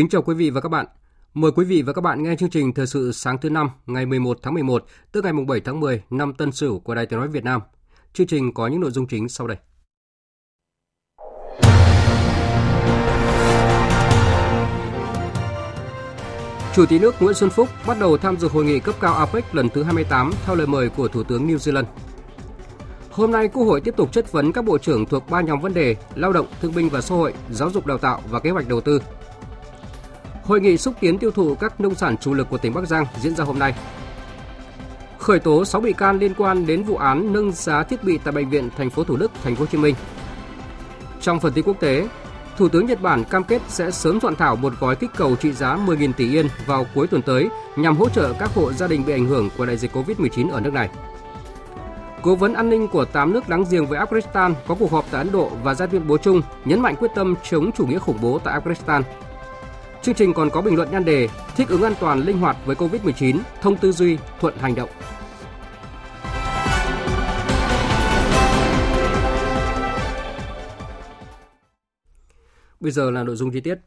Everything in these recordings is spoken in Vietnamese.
Kính chào quý vị và các bạn. Mời quý vị và các bạn nghe chương trình Thời sự sáng thứ năm ngày 11 tháng 11 tức ngày 7 tháng 10 năm Tân Sửu của Đài Tiếng nói Việt Nam. Chương trình có những nội dung chính sau đây. Chủ tịch nước Nguyễn Xuân Phúc bắt đầu tham dự hội nghị cấp cao APEC lần thứ 28 theo lời mời của Thủ tướng New Zealand. Hôm nay, Quốc hội tiếp tục chất vấn các bộ trưởng thuộc ba nhóm vấn đề lao động, thương binh và xã hội, giáo dục đào tạo và kế hoạch đầu tư. Hội nghị xúc tiến tiêu thụ các nông sản chủ lực của tỉnh Bắc Giang diễn ra hôm nay. Khởi tố 6 bị can liên quan đến vụ án nâng giá thiết bị tại bệnh viện thành phố Thủ Đức, thành phố Hồ Chí Minh. Trong phần tin quốc tế, Thủ tướng Nhật Bản cam kết sẽ sớm soạn thảo một gói kích cầu trị giá 10.000 tỷ yên vào cuối tuần tới nhằm hỗ trợ các hộ gia đình bị ảnh hưởng của đại dịch Covid-19 ở nước này. Cố vấn an ninh của 8 nước láng giềng với Afghanistan có cuộc họp tại Ấn Độ và ra tuyên bố chung nhấn mạnh quyết tâm chống chủ nghĩa khủng bố tại Afghanistan Chương trình còn có bình luận nhan đề Thích ứng an toàn linh hoạt với Covid-19, thông tư duy, thuận hành động. Bây giờ là nội dung chi tiết.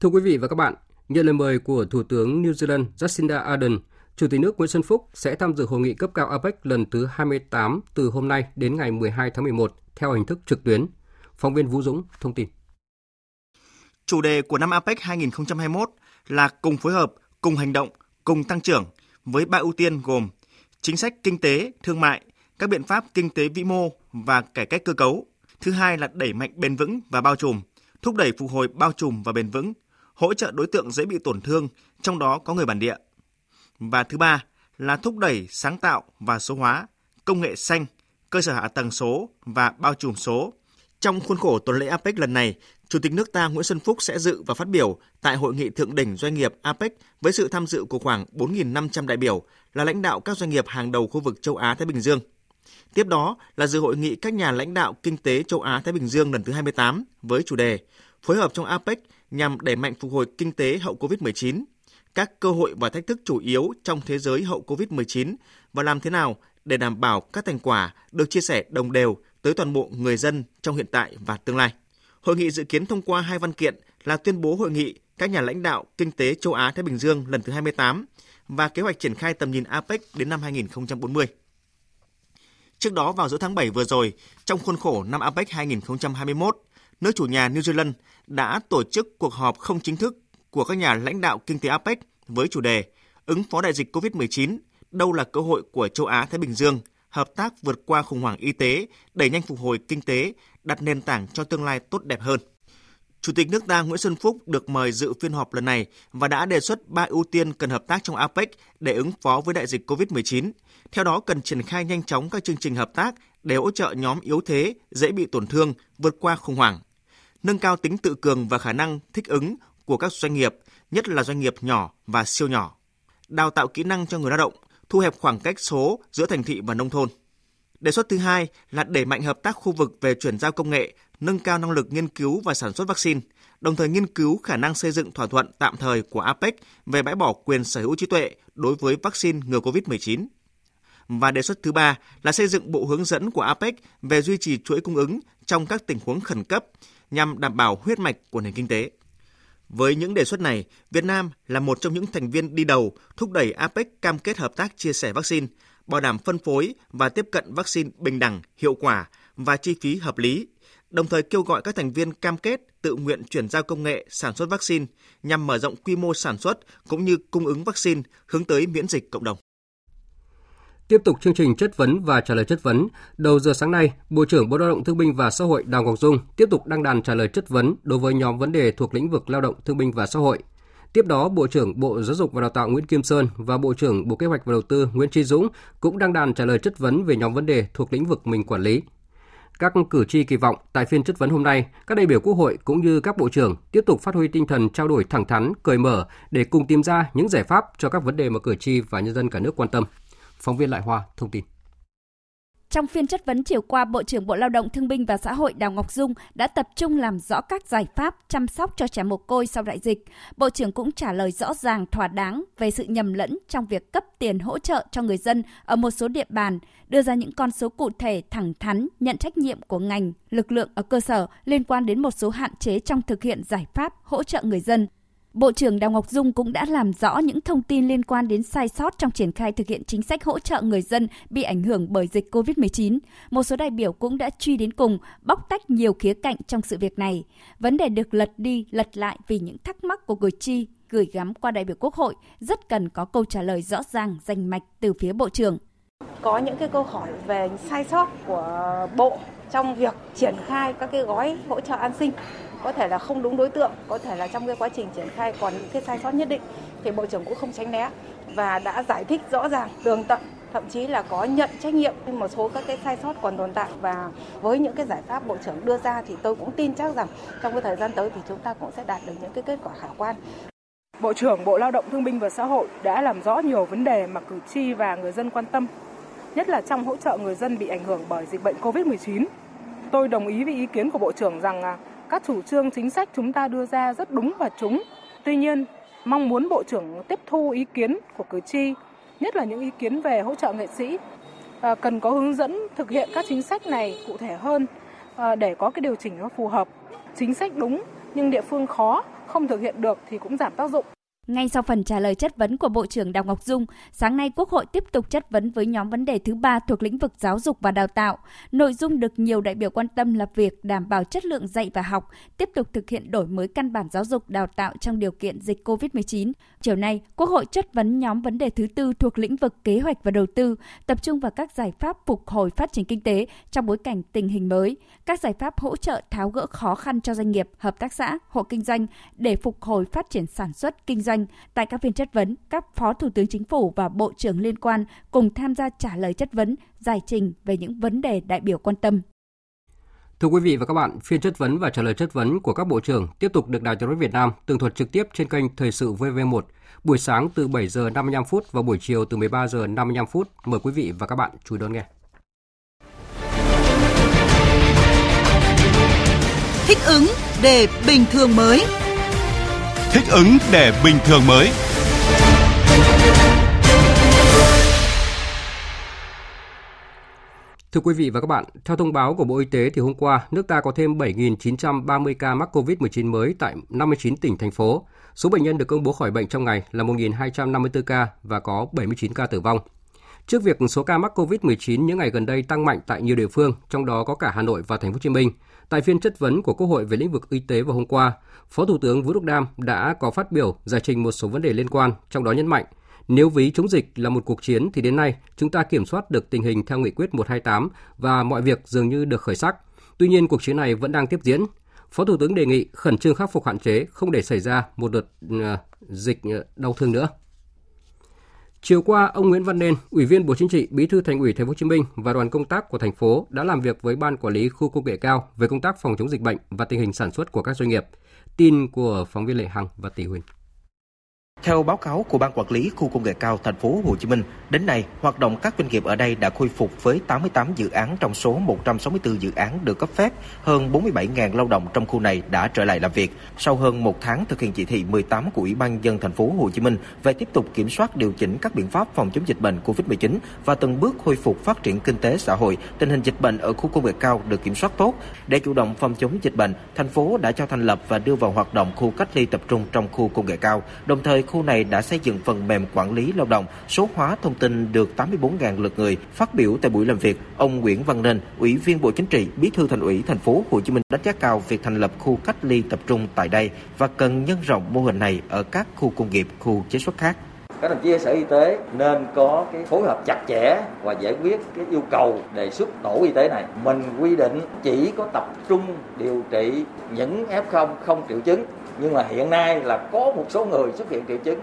Thưa quý vị và các bạn, nhận lời mời của Thủ tướng New Zealand Jacinda Ardern, Chủ tịch nước Nguyễn Xuân Phúc sẽ tham dự hội nghị cấp cao APEC lần thứ 28 từ hôm nay đến ngày 12 tháng 11 theo hình thức trực tuyến. Phóng viên Vũ Dũng thông tin. Chủ đề của năm APEC 2021 là cùng phối hợp, cùng hành động, cùng tăng trưởng với ba ưu tiên gồm chính sách kinh tế, thương mại, các biện pháp kinh tế vĩ mô và cải cách cơ cấu. Thứ hai là đẩy mạnh bền vững và bao trùm, thúc đẩy phục hồi bao trùm và bền vững, hỗ trợ đối tượng dễ bị tổn thương, trong đó có người bản địa. Và thứ ba là thúc đẩy sáng tạo và số hóa, công nghệ xanh, cơ sở hạ tầng số và bao trùm số. Trong khuôn khổ tuần lễ APEC lần này, Chủ tịch nước ta Nguyễn Xuân Phúc sẽ dự và phát biểu tại hội nghị thượng đỉnh doanh nghiệp APEC với sự tham dự của khoảng 4.500 đại biểu là lãnh đạo các doanh nghiệp hàng đầu khu vực châu Á Thái Bình Dương. Tiếp đó là dự hội nghị các nhà lãnh đạo kinh tế châu Á Thái Bình Dương lần thứ 28 với chủ đề phối hợp trong APEC nhằm đẩy mạnh phục hồi kinh tế hậu Covid-19, các cơ hội và thách thức chủ yếu trong thế giới hậu Covid-19 và làm thế nào để đảm bảo các thành quả được chia sẻ đồng đều tới toàn bộ người dân trong hiện tại và tương lai. Hội nghị dự kiến thông qua hai văn kiện là tuyên bố hội nghị các nhà lãnh đạo kinh tế châu Á Thái Bình Dương lần thứ 28 và kế hoạch triển khai tầm nhìn APEC đến năm 2040. Trước đó vào giữa tháng 7 vừa rồi, trong khuôn khổ năm APEC 2021, nước chủ nhà New Zealand đã tổ chức cuộc họp không chính thức của các nhà lãnh đạo kinh tế APEC với chủ đề ứng phó đại dịch COVID-19, đâu là cơ hội của châu Á Thái Bình Dương, hợp tác vượt qua khủng hoảng y tế, đẩy nhanh phục hồi kinh tế đặt nền tảng cho tương lai tốt đẹp hơn. Chủ tịch nước ta Nguyễn Xuân Phúc được mời dự phiên họp lần này và đã đề xuất ba ưu tiên cần hợp tác trong APEC để ứng phó với đại dịch COVID-19. Theo đó, cần triển khai nhanh chóng các chương trình hợp tác để hỗ trợ nhóm yếu thế, dễ bị tổn thương, vượt qua khủng hoảng. Nâng cao tính tự cường và khả năng thích ứng của các doanh nghiệp, nhất là doanh nghiệp nhỏ và siêu nhỏ. Đào tạo kỹ năng cho người lao động, thu hẹp khoảng cách số giữa thành thị và nông thôn. Đề xuất thứ hai là đẩy mạnh hợp tác khu vực về chuyển giao công nghệ, nâng cao năng lực nghiên cứu và sản xuất vaccine, đồng thời nghiên cứu khả năng xây dựng thỏa thuận tạm thời của APEC về bãi bỏ quyền sở hữu trí tuệ đối với vaccine ngừa COVID-19. Và đề xuất thứ ba là xây dựng bộ hướng dẫn của APEC về duy trì chuỗi cung ứng trong các tình huống khẩn cấp nhằm đảm bảo huyết mạch của nền kinh tế. Với những đề xuất này, Việt Nam là một trong những thành viên đi đầu thúc đẩy APEC cam kết hợp tác chia sẻ vaccine, bảo đảm phân phối và tiếp cận vaccine bình đẳng, hiệu quả và chi phí hợp lý, đồng thời kêu gọi các thành viên cam kết tự nguyện chuyển giao công nghệ sản xuất vaccine nhằm mở rộng quy mô sản xuất cũng như cung ứng vaccine hướng tới miễn dịch cộng đồng. Tiếp tục chương trình chất vấn và trả lời chất vấn, đầu giờ sáng nay, Bộ trưởng Bộ Lao động Thương binh và Xã hội Đào Ngọc Dung tiếp tục đăng đàn trả lời chất vấn đối với nhóm vấn đề thuộc lĩnh vực lao động thương binh và xã hội. Tiếp đó, Bộ trưởng Bộ Giáo dục và Đào tạo Nguyễn Kim Sơn và Bộ trưởng Bộ Kế hoạch và Đầu tư Nguyễn Tri Dũng cũng đăng đàn trả lời chất vấn về nhóm vấn đề thuộc lĩnh vực mình quản lý. Các cử tri kỳ vọng tại phiên chất vấn hôm nay, các đại biểu Quốc hội cũng như các bộ trưởng tiếp tục phát huy tinh thần trao đổi thẳng thắn, cởi mở để cùng tìm ra những giải pháp cho các vấn đề mà cử tri và nhân dân cả nước quan tâm. Phóng viên Lại Hoa thông tin. Trong phiên chất vấn chiều qua, Bộ trưởng Bộ Lao động Thương binh và Xã hội Đào Ngọc Dung đã tập trung làm rõ các giải pháp chăm sóc cho trẻ mồ côi sau đại dịch. Bộ trưởng cũng trả lời rõ ràng thỏa đáng về sự nhầm lẫn trong việc cấp tiền hỗ trợ cho người dân ở một số địa bàn, đưa ra những con số cụ thể thẳng thắn, nhận trách nhiệm của ngành, lực lượng ở cơ sở liên quan đến một số hạn chế trong thực hiện giải pháp hỗ trợ người dân Bộ trưởng Đào Ngọc Dung cũng đã làm rõ những thông tin liên quan đến sai sót trong triển khai thực hiện chính sách hỗ trợ người dân bị ảnh hưởng bởi dịch COVID-19. Một số đại biểu cũng đã truy đến cùng, bóc tách nhiều khía cạnh trong sự việc này. Vấn đề được lật đi, lật lại vì những thắc mắc của cử tri gửi gắm qua đại biểu Quốc hội rất cần có câu trả lời rõ ràng, rành mạch từ phía Bộ trưởng. Có những cái câu hỏi về sai sót của Bộ trong việc triển khai các cái gói hỗ trợ an sinh có thể là không đúng đối tượng, có thể là trong cái quá trình triển khai còn những cái sai sót nhất định thì Bộ trưởng cũng không tránh né và đã giải thích rõ ràng, tường tận thậm chí là có nhận trách nhiệm một số các cái sai sót còn tồn tại và với những cái giải pháp bộ trưởng đưa ra thì tôi cũng tin chắc rằng trong cái thời gian tới thì chúng ta cũng sẽ đạt được những cái kết quả khả quan. Bộ trưởng Bộ Lao động Thương binh và Xã hội đã làm rõ nhiều vấn đề mà cử tri và người dân quan tâm, nhất là trong hỗ trợ người dân bị ảnh hưởng bởi dịch bệnh COVID-19. Tôi đồng ý với ý kiến của Bộ trưởng rằng à, các chủ trương chính sách chúng ta đưa ra rất đúng và trúng. Tuy nhiên, mong muốn Bộ trưởng tiếp thu ý kiến của cử tri, nhất là những ý kiến về hỗ trợ nghệ sĩ, à, cần có hướng dẫn thực hiện các chính sách này cụ thể hơn à, để có cái điều chỉnh nó phù hợp. Chính sách đúng nhưng địa phương khó không thực hiện được thì cũng giảm tác dụng. Ngay sau phần trả lời chất vấn của Bộ trưởng Đào Ngọc Dung, sáng nay Quốc hội tiếp tục chất vấn với nhóm vấn đề thứ ba thuộc lĩnh vực giáo dục và đào tạo. Nội dung được nhiều đại biểu quan tâm là việc đảm bảo chất lượng dạy và học, tiếp tục thực hiện đổi mới căn bản giáo dục đào tạo trong điều kiện dịch COVID-19. Chiều nay, Quốc hội chất vấn nhóm vấn đề thứ tư thuộc lĩnh vực kế hoạch và đầu tư, tập trung vào các giải pháp phục hồi phát triển kinh tế trong bối cảnh tình hình mới, các giải pháp hỗ trợ tháo gỡ khó khăn cho doanh nghiệp, hợp tác xã, hộ kinh doanh để phục hồi phát triển sản xuất kinh doanh. Tại các phiên chất vấn, các Phó Thủ tướng Chính phủ và Bộ trưởng liên quan cùng tham gia trả lời chất vấn, giải trình về những vấn đề đại biểu quan tâm. Thưa quý vị và các bạn, phiên chất vấn và trả lời chất vấn của các bộ trưởng tiếp tục được Đài Tiếng nói Việt Nam tường thuật trực tiếp trên kênh Thời sự VV1 buổi sáng từ 7 giờ 55 phút và buổi chiều từ 13 giờ 55 phút. Mời quý vị và các bạn chú ý đón nghe. Thích ứng để bình thường mới. Thích ứng để bình thường mới. Thưa quý vị và các bạn, theo thông báo của Bộ Y tế thì hôm qua, nước ta có thêm 7.930 ca mắc COVID-19 mới tại 59 tỉnh, thành phố. Số bệnh nhân được công bố khỏi bệnh trong ngày là 1.254 ca và có 79 ca tử vong. Trước việc số ca mắc COVID-19 những ngày gần đây tăng mạnh tại nhiều địa phương, trong đó có cả Hà Nội và Thành phố Hồ Chí Minh, tại phiên chất vấn của Quốc hội về lĩnh vực y tế vào hôm qua, Phó Thủ tướng Vũ Đức Đam đã có phát biểu giải trình một số vấn đề liên quan, trong đó nhấn mạnh nếu ví chống dịch là một cuộc chiến thì đến nay chúng ta kiểm soát được tình hình theo nghị quyết 128 và mọi việc dường như được khởi sắc. Tuy nhiên cuộc chiến này vẫn đang tiếp diễn. Phó Thủ tướng đề nghị khẩn trương khắc phục hạn chế, không để xảy ra một đợt ờ, dịch ờ, đau thương nữa. Chiều qua, ông Nguyễn Văn Nên, Ủy viên Bộ Chính trị, Bí thư Thành ủy Thành phố Hồ Chí Minh và đoàn công tác của thành phố đã làm việc với ban quản lý khu công nghệ cao về công tác phòng chống dịch bệnh và tình hình sản xuất của các doanh nghiệp. Tin của phóng viên Lệ Hằng và Tỷ Huỳnh. Theo báo cáo của ban quản lý khu công nghệ cao thành phố Hồ Chí Minh, đến nay hoạt động các doanh nghiệp ở đây đã khôi phục với 88 dự án trong số 164 dự án được cấp phép, hơn 47.000 lao động trong khu này đã trở lại làm việc. Sau hơn một tháng thực hiện chỉ thị 18 của Ủy ban dân thành phố Hồ Chí Minh về tiếp tục kiểm soát điều chỉnh các biện pháp phòng chống dịch bệnh COVID-19 và từng bước khôi phục phát triển kinh tế xã hội, tình hình dịch bệnh ở khu công nghệ cao được kiểm soát tốt. Để chủ động phòng chống dịch bệnh, thành phố đã cho thành lập và đưa vào hoạt động khu cách ly tập trung trong khu công nghệ cao, đồng thời khu này đã xây dựng phần mềm quản lý lao động, số hóa thông tin được 84.000 lượt người. Phát biểu tại buổi làm việc, ông Nguyễn Văn Nên, Ủy viên Bộ Chính trị, Bí thư Thành ủy thành phố Hồ Chí Minh đánh giá cao việc thành lập khu cách ly tập trung tại đây và cần nhân rộng mô hình này ở các khu công nghiệp, khu chế xuất khác. các đồng chí sở y tế nên có cái phối hợp chặt chẽ và giải quyết cái yêu cầu đề xuất tổ y tế này mình quy định chỉ có tập trung điều trị những f0 không triệu chứng nhưng mà hiện nay là có một số người xuất hiện triệu chứng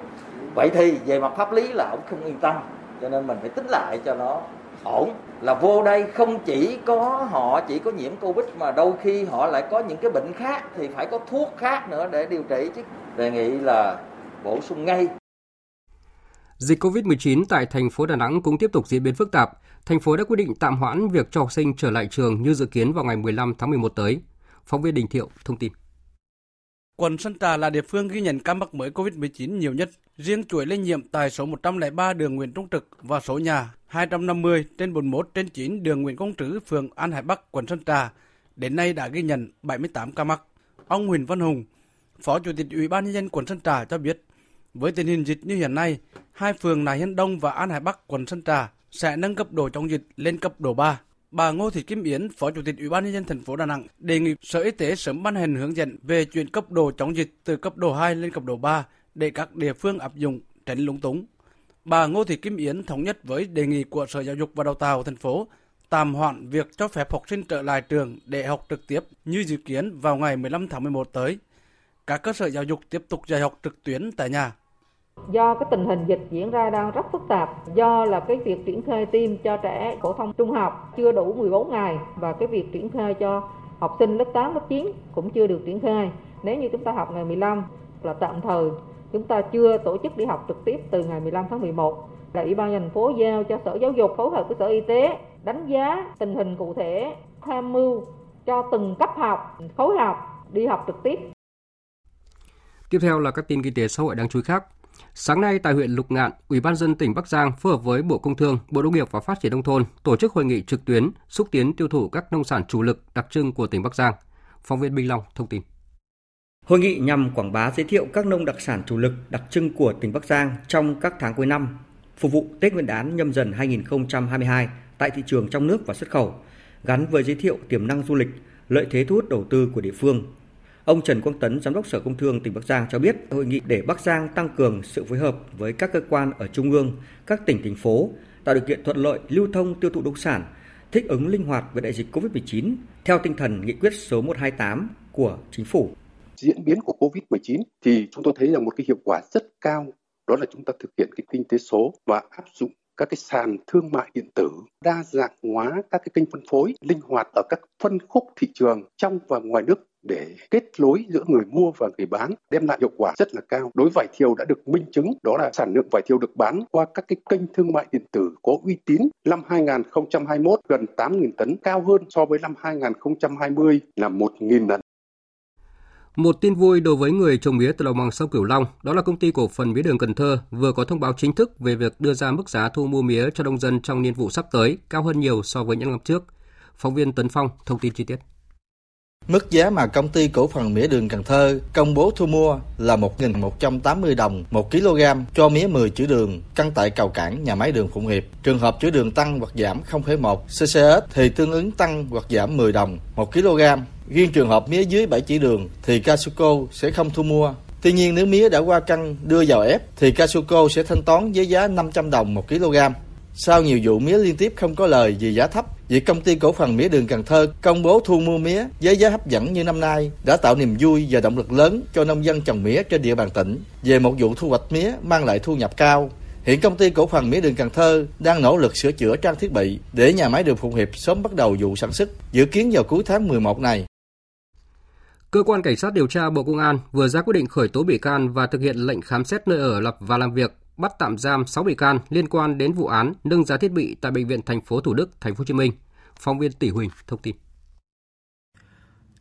vậy thì về mặt pháp lý là ông không yên tâm, cho nên mình phải tính lại cho nó ổn là vô đây không chỉ có họ, chỉ có nhiễm covid mà đôi khi họ lại có những cái bệnh khác thì phải có thuốc khác nữa để điều trị chứ đề nghị là bổ sung ngay Dịch COVID-19 tại thành phố Đà Nẵng cũng tiếp tục diễn biến phức tạp. Thành phố đã quyết định tạm hoãn việc cho học sinh trở lại trường như dự kiến vào ngày 15 tháng 11 tới. Phóng viên Đình Thiệu thông tin. Quận Sơn Trà là địa phương ghi nhận ca mắc mới COVID-19 nhiều nhất. Riêng chuỗi lây nhiễm tại số 103 đường Nguyễn Trung Trực và số nhà 250 trên 41 trên 9 đường Nguyễn Công Trứ, phường An Hải Bắc, quận Sơn Trà, đến nay đã ghi nhận 78 ca mắc. Ông Huỳnh Văn Hùng, Phó Chủ tịch Ủy ban nhân dân quận Sơn Trà cho biết, với tình hình dịch như hiện nay, hai phường Nại Hiên Đông và An Hải Bắc, quận Sơn Trà sẽ nâng cấp độ chống dịch lên cấp độ 3. Bà Ngô Thị Kim Yến, Phó Chủ tịch Ủy ban nhân dân thành phố Đà Nẵng đề nghị Sở Y tế sớm ban hành hướng dẫn về chuyển cấp độ chống dịch từ cấp độ 2 lên cấp độ 3 để các địa phương áp dụng tránh lúng túng. Bà Ngô Thị Kim Yến thống nhất với đề nghị của Sở Giáo dục và Đào tạo thành phố tạm hoãn việc cho phép học sinh trở lại trường để học trực tiếp như dự kiến vào ngày 15 tháng 11 tới. Các cơ sở giáo dục tiếp tục dạy học trực tuyến tại nhà. Do cái tình hình dịch diễn ra đang rất phức tạp, do là cái việc triển khai tiêm cho trẻ phổ thông trung học chưa đủ 14 ngày và cái việc triển khai cho học sinh lớp 8, lớp 9 cũng chưa được triển khai. Nếu như chúng ta học ngày 15 là tạm thời, chúng ta chưa tổ chức đi học trực tiếp từ ngày 15 tháng 11 là Ủy ban thành phố giao cho Sở Giáo dục phối hợp với Sở Y tế đánh giá tình hình cụ thể, tham mưu cho từng cấp học phối hợp đi học trực tiếp. Tiếp theo là các tin kinh tế xã hội đáng chú ý khác. Sáng nay tại huyện Lục Ngạn, Ủy ban dân tỉnh Bắc Giang phối hợp với Bộ Công Thương, Bộ Nông nghiệp và Phát triển nông thôn tổ chức hội nghị trực tuyến xúc tiến tiêu thụ các nông sản chủ lực đặc trưng của tỉnh Bắc Giang. Phóng viên Minh Long thông tin. Hội nghị nhằm quảng bá giới thiệu các nông đặc sản chủ lực đặc trưng của tỉnh Bắc Giang trong các tháng cuối năm, phục vụ Tết Nguyên đán nhâm dần 2022 tại thị trường trong nước và xuất khẩu, gắn với giới thiệu tiềm năng du lịch, lợi thế thu hút đầu tư của địa phương, Ông Trần Quang Tấn, Giám đốc Sở Công Thương tỉnh Bắc Giang cho biết hội nghị để Bắc Giang tăng cường sự phối hợp với các cơ quan ở Trung ương, các tỉnh, thành phố, tạo điều kiện thuận lợi lưu thông tiêu thụ nông sản, thích ứng linh hoạt với đại dịch COVID-19 theo tinh thần nghị quyết số 128 của chính phủ. Diễn biến của COVID-19 thì chúng tôi thấy là một cái hiệu quả rất cao đó là chúng ta thực hiện cái kinh tế số và áp dụng các cái sàn thương mại điện tử, đa dạng hóa các cái kênh phân phối, linh hoạt ở các phân khúc thị trường trong và ngoài nước để kết nối giữa người mua và người bán đem lại hiệu quả rất là cao. Đối vải thiều đã được minh chứng đó là sản lượng vải thiều được bán qua các cái kênh thương mại điện tử có uy tín năm 2021 gần 8.000 tấn cao hơn so với năm 2020 là 1.000 lần. Một tin vui đối với người trồng mía từ đồng bằng sông Cửu Long, đó là công ty cổ phần mía đường Cần Thơ vừa có thông báo chính thức về việc đưa ra mức giá thu mua mía cho nông dân trong niên vụ sắp tới, cao hơn nhiều so với những năm trước. Phóng viên Tấn Phong thông tin chi tiết. Mức giá mà công ty cổ phần mía đường Cần Thơ công bố thu mua là 1.180 đồng 1 kg cho mía 10 chữ đường căng tại cầu cảng nhà máy đường Phụng Hiệp. Trường hợp chữ đường tăng hoặc giảm 0,1 CCS thì tương ứng tăng hoặc giảm 10 đồng 1 kg. Riêng trường hợp mía dưới 7 chỉ đường thì Casuco sẽ không thu mua. Tuy nhiên nếu mía đã qua cân đưa vào ép thì Casuco sẽ thanh toán với giá 500 đồng 1 kg. Sau nhiều vụ mía liên tiếp không có lời vì giá thấp, việc công ty cổ phần mía đường Cần Thơ công bố thu mua mía với giá hấp dẫn như năm nay đã tạo niềm vui và động lực lớn cho nông dân trồng mía trên địa bàn tỉnh về một vụ thu hoạch mía mang lại thu nhập cao. Hiện công ty cổ phần mía đường Cần Thơ đang nỗ lực sửa chữa trang thiết bị để nhà máy đường Phụng Hiệp sớm bắt đầu vụ sản xuất, dự kiến vào cuối tháng 11 này. Cơ quan Cảnh sát điều tra Bộ Công an vừa ra quyết định khởi tố bị can và thực hiện lệnh khám xét nơi ở lập và làm việc bắt tạm giam 6 bị can liên quan đến vụ án nâng giá thiết bị tại bệnh viện thành phố Thủ Đức, thành phố Hồ Chí Minh. Phóng viên Tỷ Huỳnh thông tin.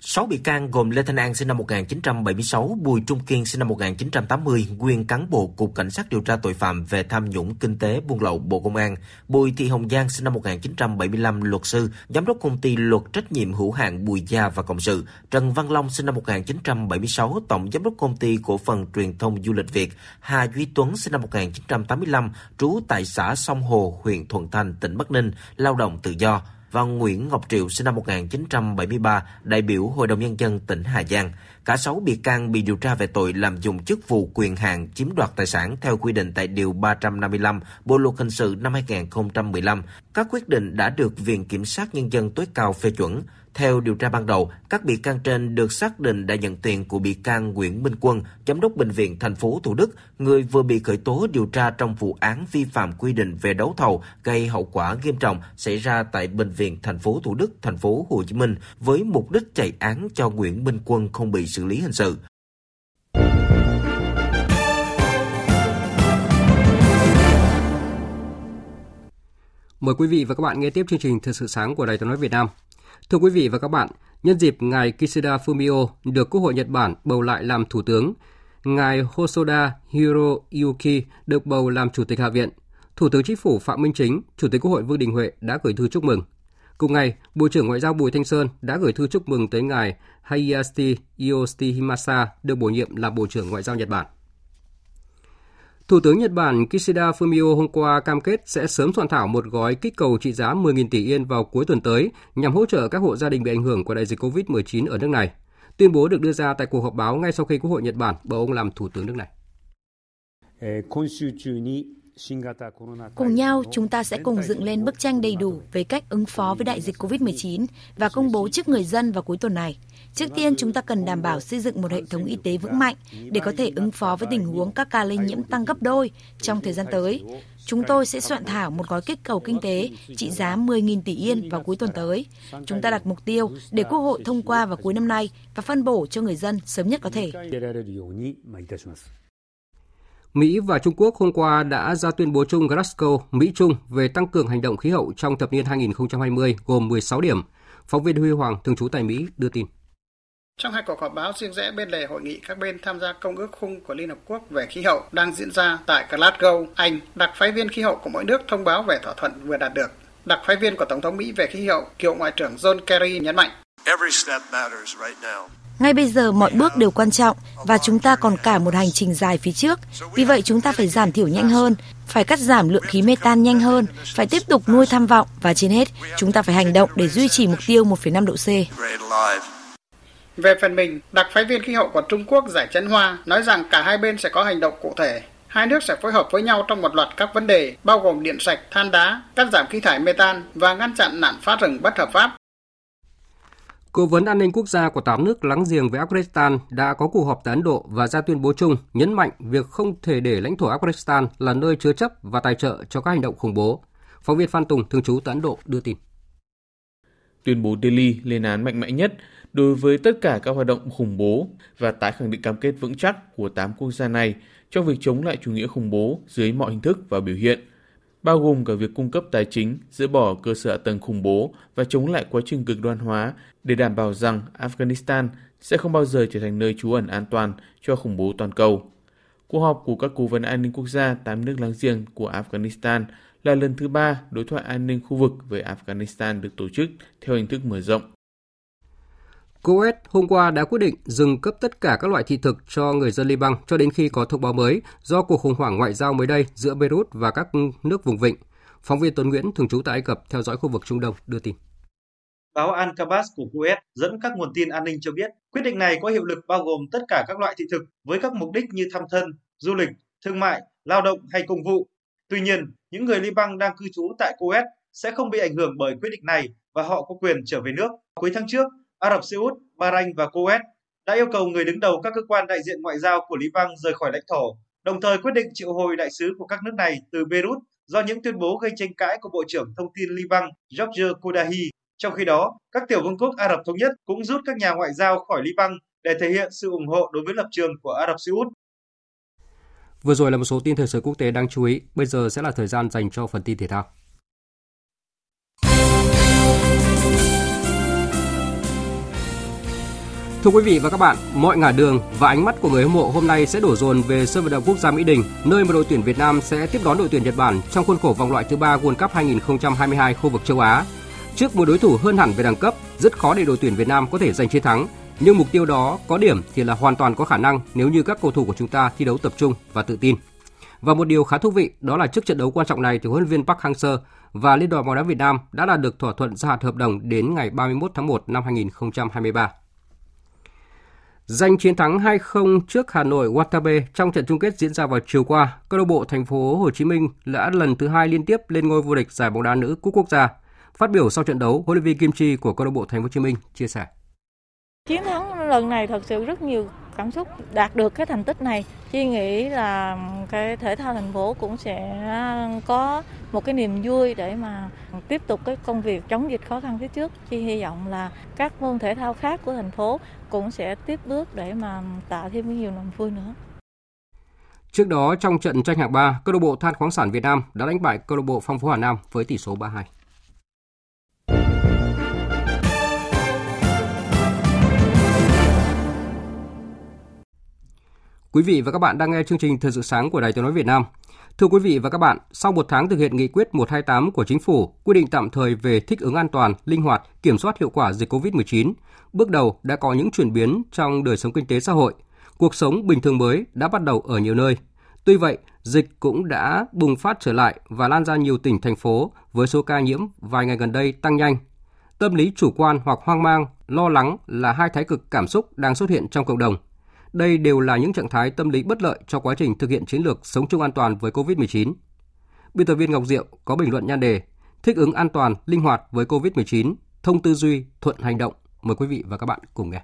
6 bị can gồm Lê Thanh An sinh năm 1976, Bùi Trung Kiên sinh năm 1980, nguyên cán bộ Cục Cảnh sát điều tra tội phạm về tham nhũng kinh tế buôn lậu Bộ Công an, Bùi Thị Hồng Giang sinh năm 1975, luật sư, giám đốc công ty luật trách nhiệm hữu hạn Bùi Gia và Cộng sự, Trần Văn Long sinh năm 1976, tổng giám đốc công ty cổ phần truyền thông du lịch Việt, Hà Duy Tuấn sinh năm 1985, trú tại xã Sông Hồ, huyện Thuận Thành, tỉnh Bắc Ninh, lao động tự do và Nguyễn Ngọc Triệu sinh năm 1973, đại biểu Hội đồng Nhân dân tỉnh Hà Giang. Cả 6 bị can bị điều tra về tội làm dụng chức vụ quyền hạn chiếm đoạt tài sản theo quy định tại Điều 355 Bộ Luật Hình sự năm 2015. Các quyết định đã được Viện Kiểm sát Nhân dân tối cao phê chuẩn. Theo điều tra ban đầu, các bị can trên được xác định đã nhận tiền của bị can Nguyễn Minh Quân, giám đốc bệnh viện thành phố Thủ Đức, người vừa bị khởi tố điều tra trong vụ án vi phạm quy định về đấu thầu gây hậu quả nghiêm trọng xảy ra tại bệnh viện thành phố Thủ Đức, thành phố Hồ Chí Minh với mục đích chạy án cho Nguyễn Minh Quân không bị xử lý hình sự. Mời quý vị và các bạn nghe tiếp chương trình Thời sự sáng của Đài tiếng nói Việt Nam. Thưa quý vị và các bạn, nhân dịp ngài Kishida Fumio được Quốc hội Nhật Bản bầu lại làm thủ tướng, ngài Hosoda Hiroyuki được bầu làm chủ tịch Hạ viện. Thủ tướng Chính phủ Phạm Minh Chính, Chủ tịch Quốc hội Vương Đình Huệ đã gửi thư chúc mừng. Cùng ngày, Bộ trưởng Ngoại giao Bùi Thanh Sơn đã gửi thư chúc mừng tới ngài Hayashi Yoshihimasa được bổ nhiệm làm Bộ trưởng Ngoại giao Nhật Bản. Thủ tướng Nhật Bản Kishida Fumio hôm qua cam kết sẽ sớm soạn thảo một gói kích cầu trị giá 10.000 tỷ yên vào cuối tuần tới nhằm hỗ trợ các hộ gia đình bị ảnh hưởng của đại dịch COVID-19 ở nước này. Tuyên bố được đưa ra tại cuộc họp báo ngay sau khi Quốc hội Nhật Bản bầu ông làm thủ tướng nước này. Ờ, Cùng nhau, chúng ta sẽ cùng dựng lên bức tranh đầy đủ về cách ứng phó với đại dịch COVID-19 và công bố trước người dân vào cuối tuần này. Trước tiên, chúng ta cần đảm bảo xây dựng một hệ thống y tế vững mạnh để có thể ứng phó với tình huống các ca lây nhiễm tăng gấp đôi trong thời gian tới. Chúng tôi sẽ soạn thảo một gói kích cầu kinh tế trị giá 10.000 tỷ yên vào cuối tuần tới. Chúng ta đặt mục tiêu để Quốc hội thông qua vào cuối năm nay và phân bổ cho người dân sớm nhất có thể. Mỹ và Trung Quốc hôm qua đã ra tuyên bố chung Glasgow, Mỹ-Trung về tăng cường hành động khí hậu trong thập niên 2020 gồm 16 điểm. Phóng viên Huy Hoàng, thường trú tại Mỹ, đưa tin. Trong hai cuộc họp báo riêng rẽ bên lề hội nghị các bên tham gia Công ước khung của Liên Hợp Quốc về khí hậu đang diễn ra tại Glasgow, Anh, đặc phái viên khí hậu của mỗi nước thông báo về thỏa thuận vừa đạt được. Đặc phái viên của Tổng thống Mỹ về khí hậu, cựu Ngoại trưởng John Kerry nhấn mạnh. Ngay bây giờ mọi bước đều quan trọng và chúng ta còn cả một hành trình dài phía trước. Vì vậy chúng ta phải giảm thiểu nhanh hơn, phải cắt giảm lượng khí metan nhanh hơn, phải tiếp tục nuôi tham vọng và trên hết, chúng ta phải hành động để duy trì mục tiêu 1,5 độ C. Về phần mình, đặc phái viên khí hậu của Trung Quốc Giải Chấn Hoa nói rằng cả hai bên sẽ có hành động cụ thể. Hai nước sẽ phối hợp với nhau trong một loạt các vấn đề, bao gồm điện sạch, than đá, cắt giảm khí thải metan và ngăn chặn nạn phá rừng bất hợp pháp. Cố vấn an ninh quốc gia của 8 nước láng giềng với Afghanistan đã có cuộc họp tại Ấn Độ và ra tuyên bố chung nhấn mạnh việc không thể để lãnh thổ Afghanistan là nơi chứa chấp và tài trợ cho các hành động khủng bố. Phóng viên Phan Tùng, thường trú tại Ấn Độ, đưa tin. Tuyên bố Delhi lên án mạnh mẽ nhất đối với tất cả các hoạt động khủng bố và tái khẳng định cam kết vững chắc của 8 quốc gia này trong việc chống lại chủ nghĩa khủng bố dưới mọi hình thức và biểu hiện, bao gồm cả việc cung cấp tài chính, dỡ bỏ cơ sở hạ tầng khủng bố và chống lại quá trình cực đoan hóa để đảm bảo rằng Afghanistan sẽ không bao giờ trở thành nơi trú ẩn an toàn cho khủng bố toàn cầu. Cuộc họp của các cố vấn an ninh quốc gia tám nước láng giềng của Afghanistan là lần thứ ba đối thoại an ninh khu vực với Afghanistan được tổ chức theo hình thức mở rộng. Kuwait hôm qua đã quyết định dừng cấp tất cả các loại thị thực cho người dân Liban cho đến khi có thông báo mới do cuộc khủng hoảng ngoại giao mới đây giữa Beirut và các nước vùng vịnh. Phóng viên Tuấn Nguyễn thường trú tại Ai Cập theo dõi khu vực Trung Đông đưa tin. Báo Al-Kabas của Kuwait dẫn các nguồn tin an ninh cho biết quyết định này có hiệu lực bao gồm tất cả các loại thị thực với các mục đích như thăm thân, du lịch, thương mại, lao động hay công vụ. Tuy nhiên, những người Liban đang cư trú tại Kuwait sẽ không bị ảnh hưởng bởi quyết định này và họ có quyền trở về nước. Cuối tháng trước, Ả Rập Xê Út, Bahrain và Kuwait đã yêu cầu người đứng đầu các cơ quan đại diện ngoại giao của Liban rời khỏi lãnh thổ, đồng thời quyết định triệu hồi đại sứ của các nước này từ Beirut do những tuyên bố gây tranh cãi của Bộ trưởng Thông tin Liban George Kodahi. Trong khi đó, các tiểu vương quốc Ả Rập Thống Nhất cũng rút các nhà ngoại giao khỏi Liban để thể hiện sự ủng hộ đối với lập trường của Ả Rập Xê Út. Vừa rồi là một số tin thời sự quốc tế đáng chú ý, bây giờ sẽ là thời gian dành cho phần tin thể thao. Thưa quý vị và các bạn, mọi ngả đường và ánh mắt của người hâm mộ hôm nay sẽ đổ dồn về sân vận động quốc gia Mỹ Đình, nơi mà đội tuyển Việt Nam sẽ tiếp đón đội tuyển Nhật Bản trong khuôn khổ vòng loại thứ ba World Cup 2022 khu vực châu Á. Trước một đối thủ hơn hẳn về đẳng cấp, rất khó để đội tuyển Việt Nam có thể giành chiến thắng, nhưng mục tiêu đó có điểm thì là hoàn toàn có khả năng nếu như các cầu thủ của chúng ta thi đấu tập trung và tự tin. Và một điều khá thú vị đó là trước trận đấu quan trọng này thì huấn luyện viên Park Hang-seo và Liên đoàn bóng đá Việt Nam đã đạt được thỏa thuận gia hạn hợp đồng đến ngày 31 tháng 1 năm 2023. Giành chiến thắng 2-0 trước Hà Nội Watabe trong trận chung kết diễn ra vào chiều qua, câu lạc bộ Thành phố Hồ Chí Minh đã lần thứ hai liên tiếp lên ngôi vô địch giải bóng đá nữ cúp quốc gia. Phát biểu sau trận đấu, huấn luyện viên Kim Chi của câu lạc bộ Thành phố Hồ Chí Minh chia sẻ: Chiến thắng lần này thật sự rất nhiều cảm xúc đạt được cái thành tích này chi nghĩ là cái thể thao thành phố cũng sẽ có một cái niềm vui để mà tiếp tục cái công việc chống dịch khó khăn phía trước chi hy vọng là các môn thể thao khác của thành phố cũng sẽ tiếp bước để mà tạo thêm nhiều niềm vui nữa Trước đó trong trận tranh hạng 3, câu lạc bộ Than khoáng sản Việt Nam đã đánh bại câu lạc bộ Phong Phú Hà Nam với tỷ số 3-2. Quý vị và các bạn đang nghe chương trình Thời sự sáng của Đài Tiếng nói Việt Nam. Thưa quý vị và các bạn, sau một tháng thực hiện nghị quyết 128 của Chính phủ quy định tạm thời về thích ứng an toàn, linh hoạt, kiểm soát hiệu quả dịch COVID-19, bước đầu đã có những chuyển biến trong đời sống kinh tế xã hội. Cuộc sống bình thường mới đã bắt đầu ở nhiều nơi. Tuy vậy, dịch cũng đã bùng phát trở lại và lan ra nhiều tỉnh thành phố với số ca nhiễm vài ngày gần đây tăng nhanh. Tâm lý chủ quan hoặc hoang mang, lo lắng là hai thái cực cảm xúc đang xuất hiện trong cộng đồng. Đây đều là những trạng thái tâm lý bất lợi cho quá trình thực hiện chiến lược sống chung an toàn với COVID-19. Biên tập viên Ngọc Diệu có bình luận nhan đề Thích ứng an toàn, linh hoạt với COVID-19, thông tư duy, thuận hành động. Mời quý vị và các bạn cùng nghe.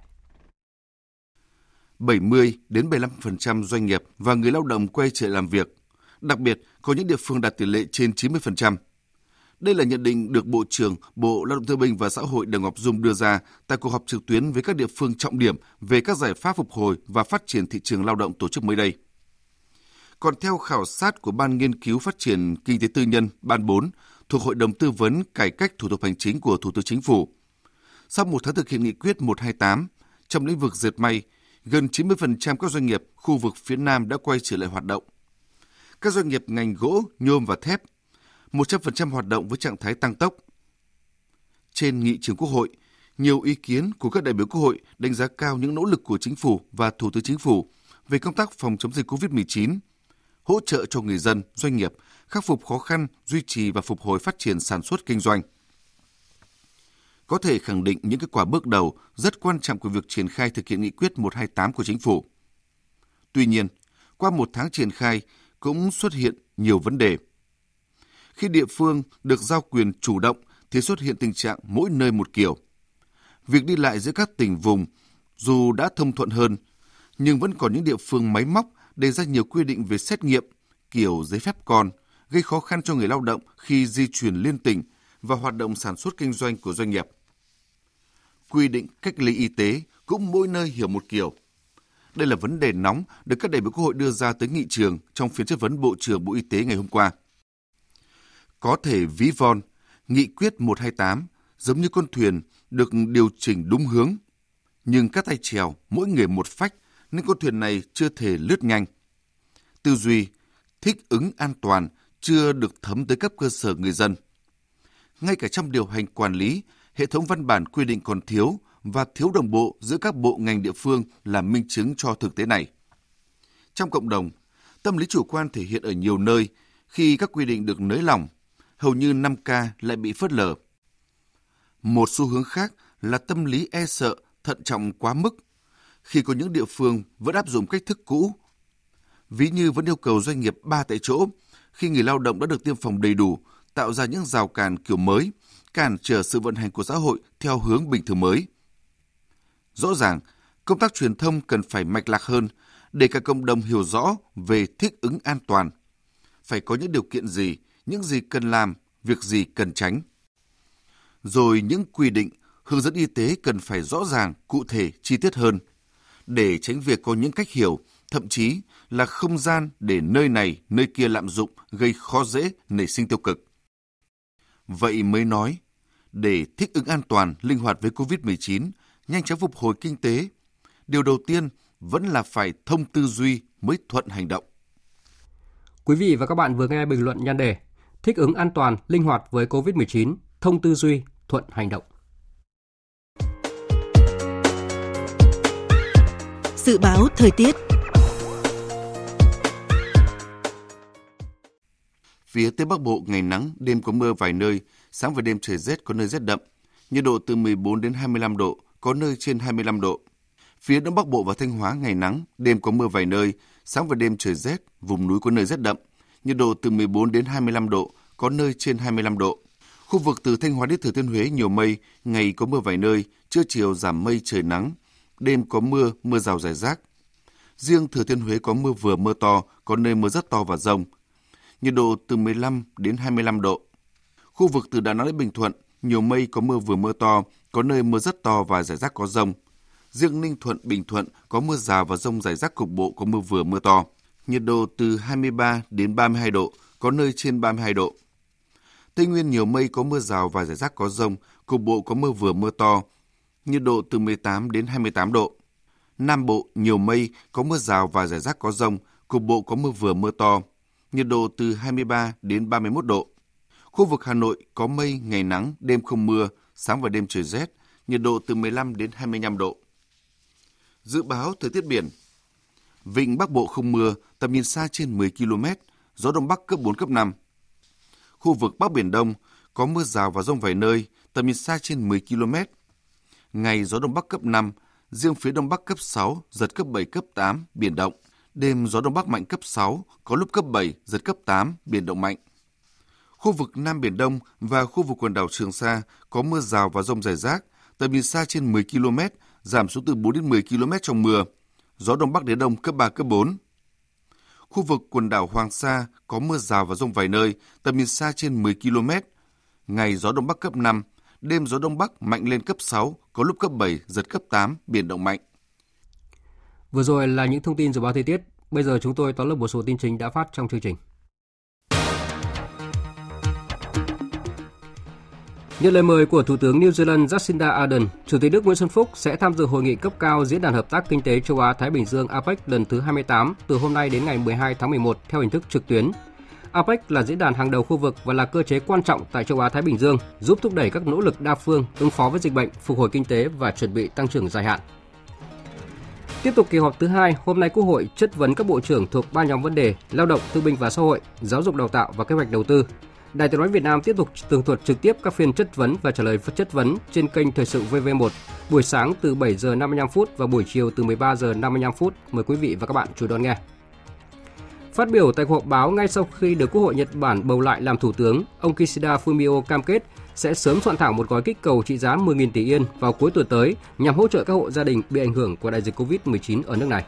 70 đến 75% doanh nghiệp và người lao động quay trở làm việc. Đặc biệt, có những địa phương đạt tỷ lệ trên 90%. Đây là nhận định được Bộ trưởng Bộ Lao động Thương binh và Xã hội Đào Ngọc Dung đưa ra tại cuộc họp trực tuyến với các địa phương trọng điểm về các giải pháp phục hồi và phát triển thị trường lao động tổ chức mới đây. Còn theo khảo sát của Ban Nghiên cứu Phát triển Kinh tế Tư nhân Ban 4 thuộc Hội đồng Tư vấn Cải cách Thủ tục Hành chính của Thủ tướng Chính phủ, sau một tháng thực hiện nghị quyết 128, trong lĩnh vực dệt may, gần 90% các doanh nghiệp khu vực phía Nam đã quay trở lại hoạt động. Các doanh nghiệp ngành gỗ, nhôm và thép 100% hoạt động với trạng thái tăng tốc. Trên nghị trường Quốc hội, nhiều ý kiến của các đại biểu Quốc hội đánh giá cao những nỗ lực của chính phủ và Thủ tướng Chính phủ về công tác phòng chống dịch COVID-19, hỗ trợ cho người dân, doanh nghiệp khắc phục khó khăn, duy trì và phục hồi phát triển sản xuất kinh doanh. Có thể khẳng định những kết quả bước đầu rất quan trọng của việc triển khai thực hiện nghị quyết 128 của chính phủ. Tuy nhiên, qua một tháng triển khai cũng xuất hiện nhiều vấn đề – khi địa phương được giao quyền chủ động thì xuất hiện tình trạng mỗi nơi một kiểu. Việc đi lại giữa các tỉnh vùng dù đã thông thuận hơn, nhưng vẫn còn những địa phương máy móc đề ra nhiều quy định về xét nghiệm, kiểu giấy phép con, gây khó khăn cho người lao động khi di chuyển liên tỉnh và hoạt động sản xuất kinh doanh của doanh nghiệp. Quy định cách ly y tế cũng mỗi nơi hiểu một kiểu. Đây là vấn đề nóng được các đại biểu Quốc hội đưa ra tới nghị trường trong phiên chất vấn Bộ trưởng Bộ Y tế ngày hôm qua. Có thể ví von, nghị quyết 128 giống như con thuyền được điều chỉnh đúng hướng. Nhưng các tay chèo mỗi người một phách nên con thuyền này chưa thể lướt nhanh. Tư duy, thích ứng an toàn chưa được thấm tới cấp cơ sở người dân. Ngay cả trong điều hành quản lý, hệ thống văn bản quy định còn thiếu và thiếu đồng bộ giữa các bộ ngành địa phương là minh chứng cho thực tế này. Trong cộng đồng, tâm lý chủ quan thể hiện ở nhiều nơi khi các quy định được nới lỏng hầu như 5K lại bị phớt lờ. Một xu hướng khác là tâm lý e sợ, thận trọng quá mức, khi có những địa phương vẫn áp dụng cách thức cũ. Ví như vẫn yêu cầu doanh nghiệp ba tại chỗ, khi người lao động đã được tiêm phòng đầy đủ, tạo ra những rào cản kiểu mới, cản trở sự vận hành của xã hội theo hướng bình thường mới. Rõ ràng, công tác truyền thông cần phải mạch lạc hơn để cả cộng đồng hiểu rõ về thích ứng an toàn. Phải có những điều kiện gì những gì cần làm, việc gì cần tránh. Rồi những quy định, hướng dẫn y tế cần phải rõ ràng, cụ thể, chi tiết hơn, để tránh việc có những cách hiểu, thậm chí là không gian để nơi này, nơi kia lạm dụng gây khó dễ nảy sinh tiêu cực. Vậy mới nói, để thích ứng an toàn, linh hoạt với COVID-19, nhanh chóng phục hồi kinh tế, điều đầu tiên vẫn là phải thông tư duy mới thuận hành động. Quý vị và các bạn vừa nghe bình luận nhan đề thích ứng an toàn, linh hoạt với COVID-19, thông tư duy, thuận hành động. Dự báo thời tiết Phía Tây Bắc Bộ ngày nắng, đêm có mưa vài nơi, sáng và đêm trời rét có nơi rét đậm. Nhiệt độ từ 14 đến 25 độ, có nơi trên 25 độ. Phía Đông Bắc Bộ và Thanh Hóa ngày nắng, đêm có mưa vài nơi, sáng và đêm trời rét, vùng núi có nơi rét đậm. Nhiệt độ từ 14 đến 25 độ, có nơi trên 25 độ. Khu vực từ Thanh Hóa đến Thừa Thiên Huế nhiều mây, ngày có mưa vài nơi, trưa chiều giảm mây trời nắng, đêm có mưa, mưa rào rải rác. Riêng Thừa Thiên Huế có mưa vừa mưa to, có nơi mưa rất to và rông. Nhiệt độ từ 15 đến 25 độ. Khu vực từ Đà Nẵng đến Bình Thuận, nhiều mây có mưa vừa mưa to, có nơi mưa rất to và rải rác có rông. Riêng Ninh Thuận, Bình Thuận có mưa rào và rông rải rác cục bộ có mưa vừa mưa to. Nhiệt độ từ 23 đến 32 độ, có nơi trên 32 độ. Tây Nguyên nhiều mây có mưa rào và rải rác có rông, cục bộ có mưa vừa mưa to. Nhiệt độ từ 18 đến 28 độ. Nam Bộ nhiều mây, có mưa rào và rải rác có rông, cục bộ có mưa vừa mưa to. Nhiệt độ từ 23 đến 31 độ. Khu vực Hà Nội có mây, ngày nắng, đêm không mưa, sáng và đêm trời rét, nhiệt độ từ 15 đến 25 độ. Dự báo thời tiết biển Vịnh Bắc Bộ không mưa, tầm nhìn xa trên 10 km, gió Đông Bắc cấp 4, cấp 5. Khu vực Bắc Biển Đông có mưa rào và rông vài nơi, tầm nhìn xa trên 10 km. Ngày gió Đông Bắc cấp 5, riêng phía Đông Bắc cấp 6, giật cấp 7, cấp 8, biển động. Đêm gió Đông Bắc mạnh cấp 6, có lúc cấp 7, giật cấp 8, biển động mạnh. Khu vực Nam Biển Đông và khu vực quần đảo Trường Sa có mưa rào và rông rải rác, tầm nhìn xa trên 10 km, giảm xuống từ 4 đến 10 km trong mưa. Gió Đông Bắc đến Đông cấp 3, cấp 4. Khu vực quần đảo Hoàng Sa có mưa rào và rông vài nơi, tầm nhìn xa trên 10 km. Ngày gió Đông Bắc cấp 5, đêm gió Đông Bắc mạnh lên cấp 6, có lúc cấp 7, giật cấp 8, biển động mạnh. Vừa rồi là những thông tin dự báo thời tiết. Bây giờ chúng tôi tóm lược một số tin chính đã phát trong chương trình. Nhận lời mời của Thủ tướng New Zealand Jacinda Ardern, Chủ tịch nước Nguyễn Xuân Phúc sẽ tham dự hội nghị cấp cao Diễn đàn Hợp tác Kinh tế Châu Á-Thái Bình Dương APEC lần thứ 28 từ hôm nay đến ngày 12 tháng 11 theo hình thức trực tuyến. APEC là diễn đàn hàng đầu khu vực và là cơ chế quan trọng tại châu Á-Thái Bình Dương, giúp thúc đẩy các nỗ lực đa phương ứng phó với dịch bệnh, phục hồi kinh tế và chuẩn bị tăng trưởng dài hạn. Tiếp tục kỳ họp thứ hai, hôm nay Quốc hội chất vấn các bộ trưởng thuộc ba nhóm vấn đề lao động, thương binh và xã hội, giáo dục đào tạo và kế hoạch đầu tư. Đài Tiếng nói Việt Nam tiếp tục tường thuật trực tiếp các phiên chất vấn và trả lời chất vấn trên kênh Thời sự VV1 buổi sáng từ 7 giờ 55 phút và buổi chiều từ 13 giờ 55 phút. Mời quý vị và các bạn chú đón nghe. Phát biểu tại cuộc họp báo ngay sau khi được Quốc hội Nhật Bản bầu lại làm thủ tướng, ông Kishida Fumio cam kết sẽ sớm soạn thảo một gói kích cầu trị giá 10.000 tỷ yên vào cuối tuần tới nhằm hỗ trợ các hộ gia đình bị ảnh hưởng của đại dịch COVID-19 ở nước này.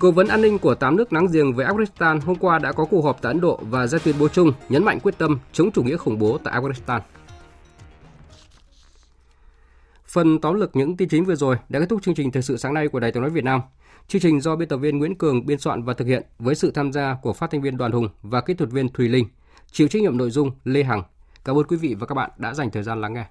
Cố vấn an ninh của 8 nước láng giềng với Afghanistan hôm qua đã có cuộc họp tại Ấn Độ và ra tuyên bố chung nhấn mạnh quyết tâm chống chủ nghĩa khủng bố tại Afghanistan. Phần tóm lược những tin chính vừa rồi đã kết thúc chương trình thời sự sáng nay của Đài Tiếng nói Việt Nam. Chương trình do biên tập viên Nguyễn Cường biên soạn và thực hiện với sự tham gia của phát thanh viên Đoàn Hùng và kỹ thuật viên Thùy Linh. Chịu trách nhiệm nội dung Lê Hằng. Cảm ơn quý vị và các bạn đã dành thời gian lắng nghe.